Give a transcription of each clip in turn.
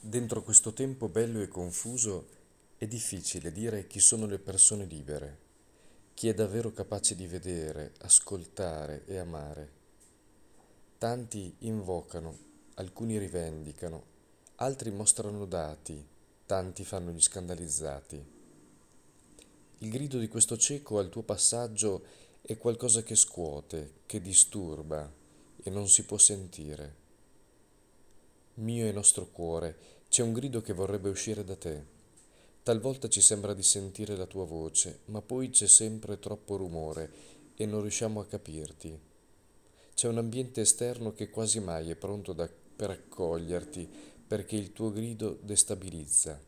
Dentro questo tempo bello e confuso è difficile dire chi sono le persone libere, chi è davvero capace di vedere, ascoltare e amare. Tanti invocano, alcuni rivendicano, altri mostrano dati, tanti fanno gli scandalizzati. Il grido di questo cieco al tuo passaggio è qualcosa che scuote, che disturba e non si può sentire. Mio e nostro cuore, c'è un grido che vorrebbe uscire da te. Talvolta ci sembra di sentire la tua voce, ma poi c'è sempre troppo rumore e non riusciamo a capirti. C'è un ambiente esterno che quasi mai è pronto da, per accoglierti perché il tuo grido destabilizza.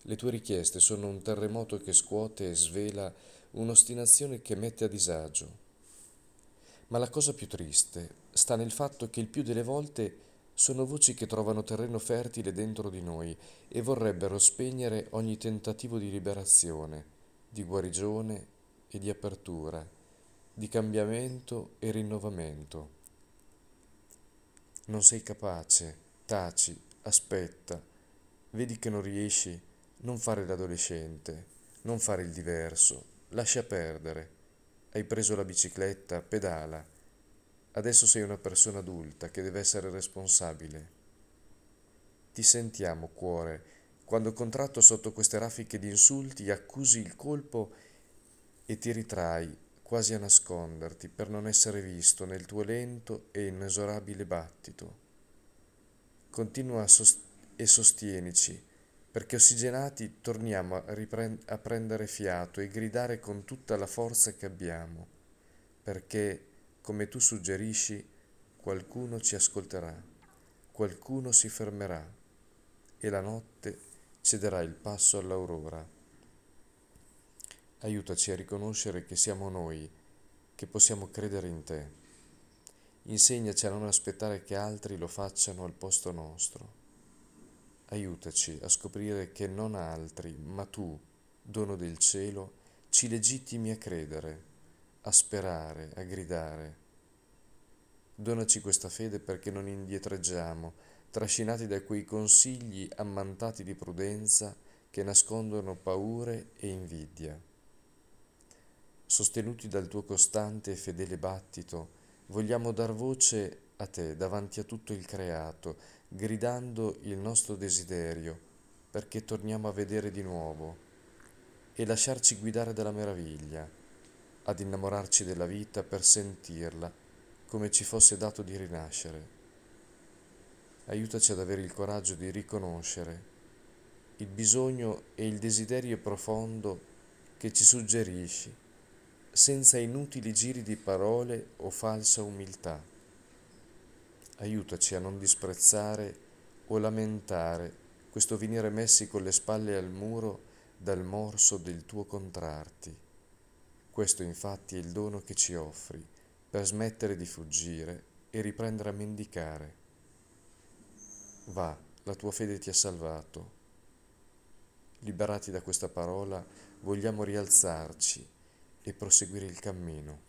Le tue richieste sono un terremoto che scuote e svela un'ostinazione che mette a disagio. Ma la cosa più triste sta nel fatto che il più delle volte sono voci che trovano terreno fertile dentro di noi e vorrebbero spegnere ogni tentativo di liberazione, di guarigione e di apertura, di cambiamento e rinnovamento. Non sei capace, taci, aspetta, vedi che non riesci, non fare l'adolescente, non fare il diverso, lascia perdere. Hai preso la bicicletta, pedala Adesso sei una persona adulta che deve essere responsabile. Ti sentiamo, cuore, quando contratto sotto queste raffiche di insulti accusi il colpo e ti ritrai quasi a nasconderti per non essere visto nel tuo lento e inesorabile battito. Continua sost- e sostienici, perché ossigenati torniamo a, riprend- a prendere fiato e gridare con tutta la forza che abbiamo, perché come tu suggerisci, qualcuno ci ascolterà, qualcuno si fermerà e la notte cederà il passo all'aurora. Aiutaci a riconoscere che siamo noi, che possiamo credere in te. Insegnaci a non aspettare che altri lo facciano al posto nostro. Aiutaci a scoprire che non altri, ma tu, dono del cielo, ci legittimi a credere a sperare, a gridare. Donaci questa fede perché non indietreggiamo, trascinati da quei consigli ammantati di prudenza che nascondono paure e invidia. Sostenuti dal tuo costante e fedele battito, vogliamo dar voce a te davanti a tutto il creato, gridando il nostro desiderio, perché torniamo a vedere di nuovo e lasciarci guidare dalla meraviglia ad innamorarci della vita per sentirla come ci fosse dato di rinascere. Aiutaci ad avere il coraggio di riconoscere il bisogno e il desiderio profondo che ci suggerisci, senza inutili giri di parole o falsa umiltà. Aiutaci a non disprezzare o lamentare questo venire messi con le spalle al muro dal morso del tuo contrarti. Questo infatti è il dono che ci offri per smettere di fuggire e riprendere a mendicare. Va, la tua fede ti ha salvato. Liberati da questa parola, vogliamo rialzarci e proseguire il cammino.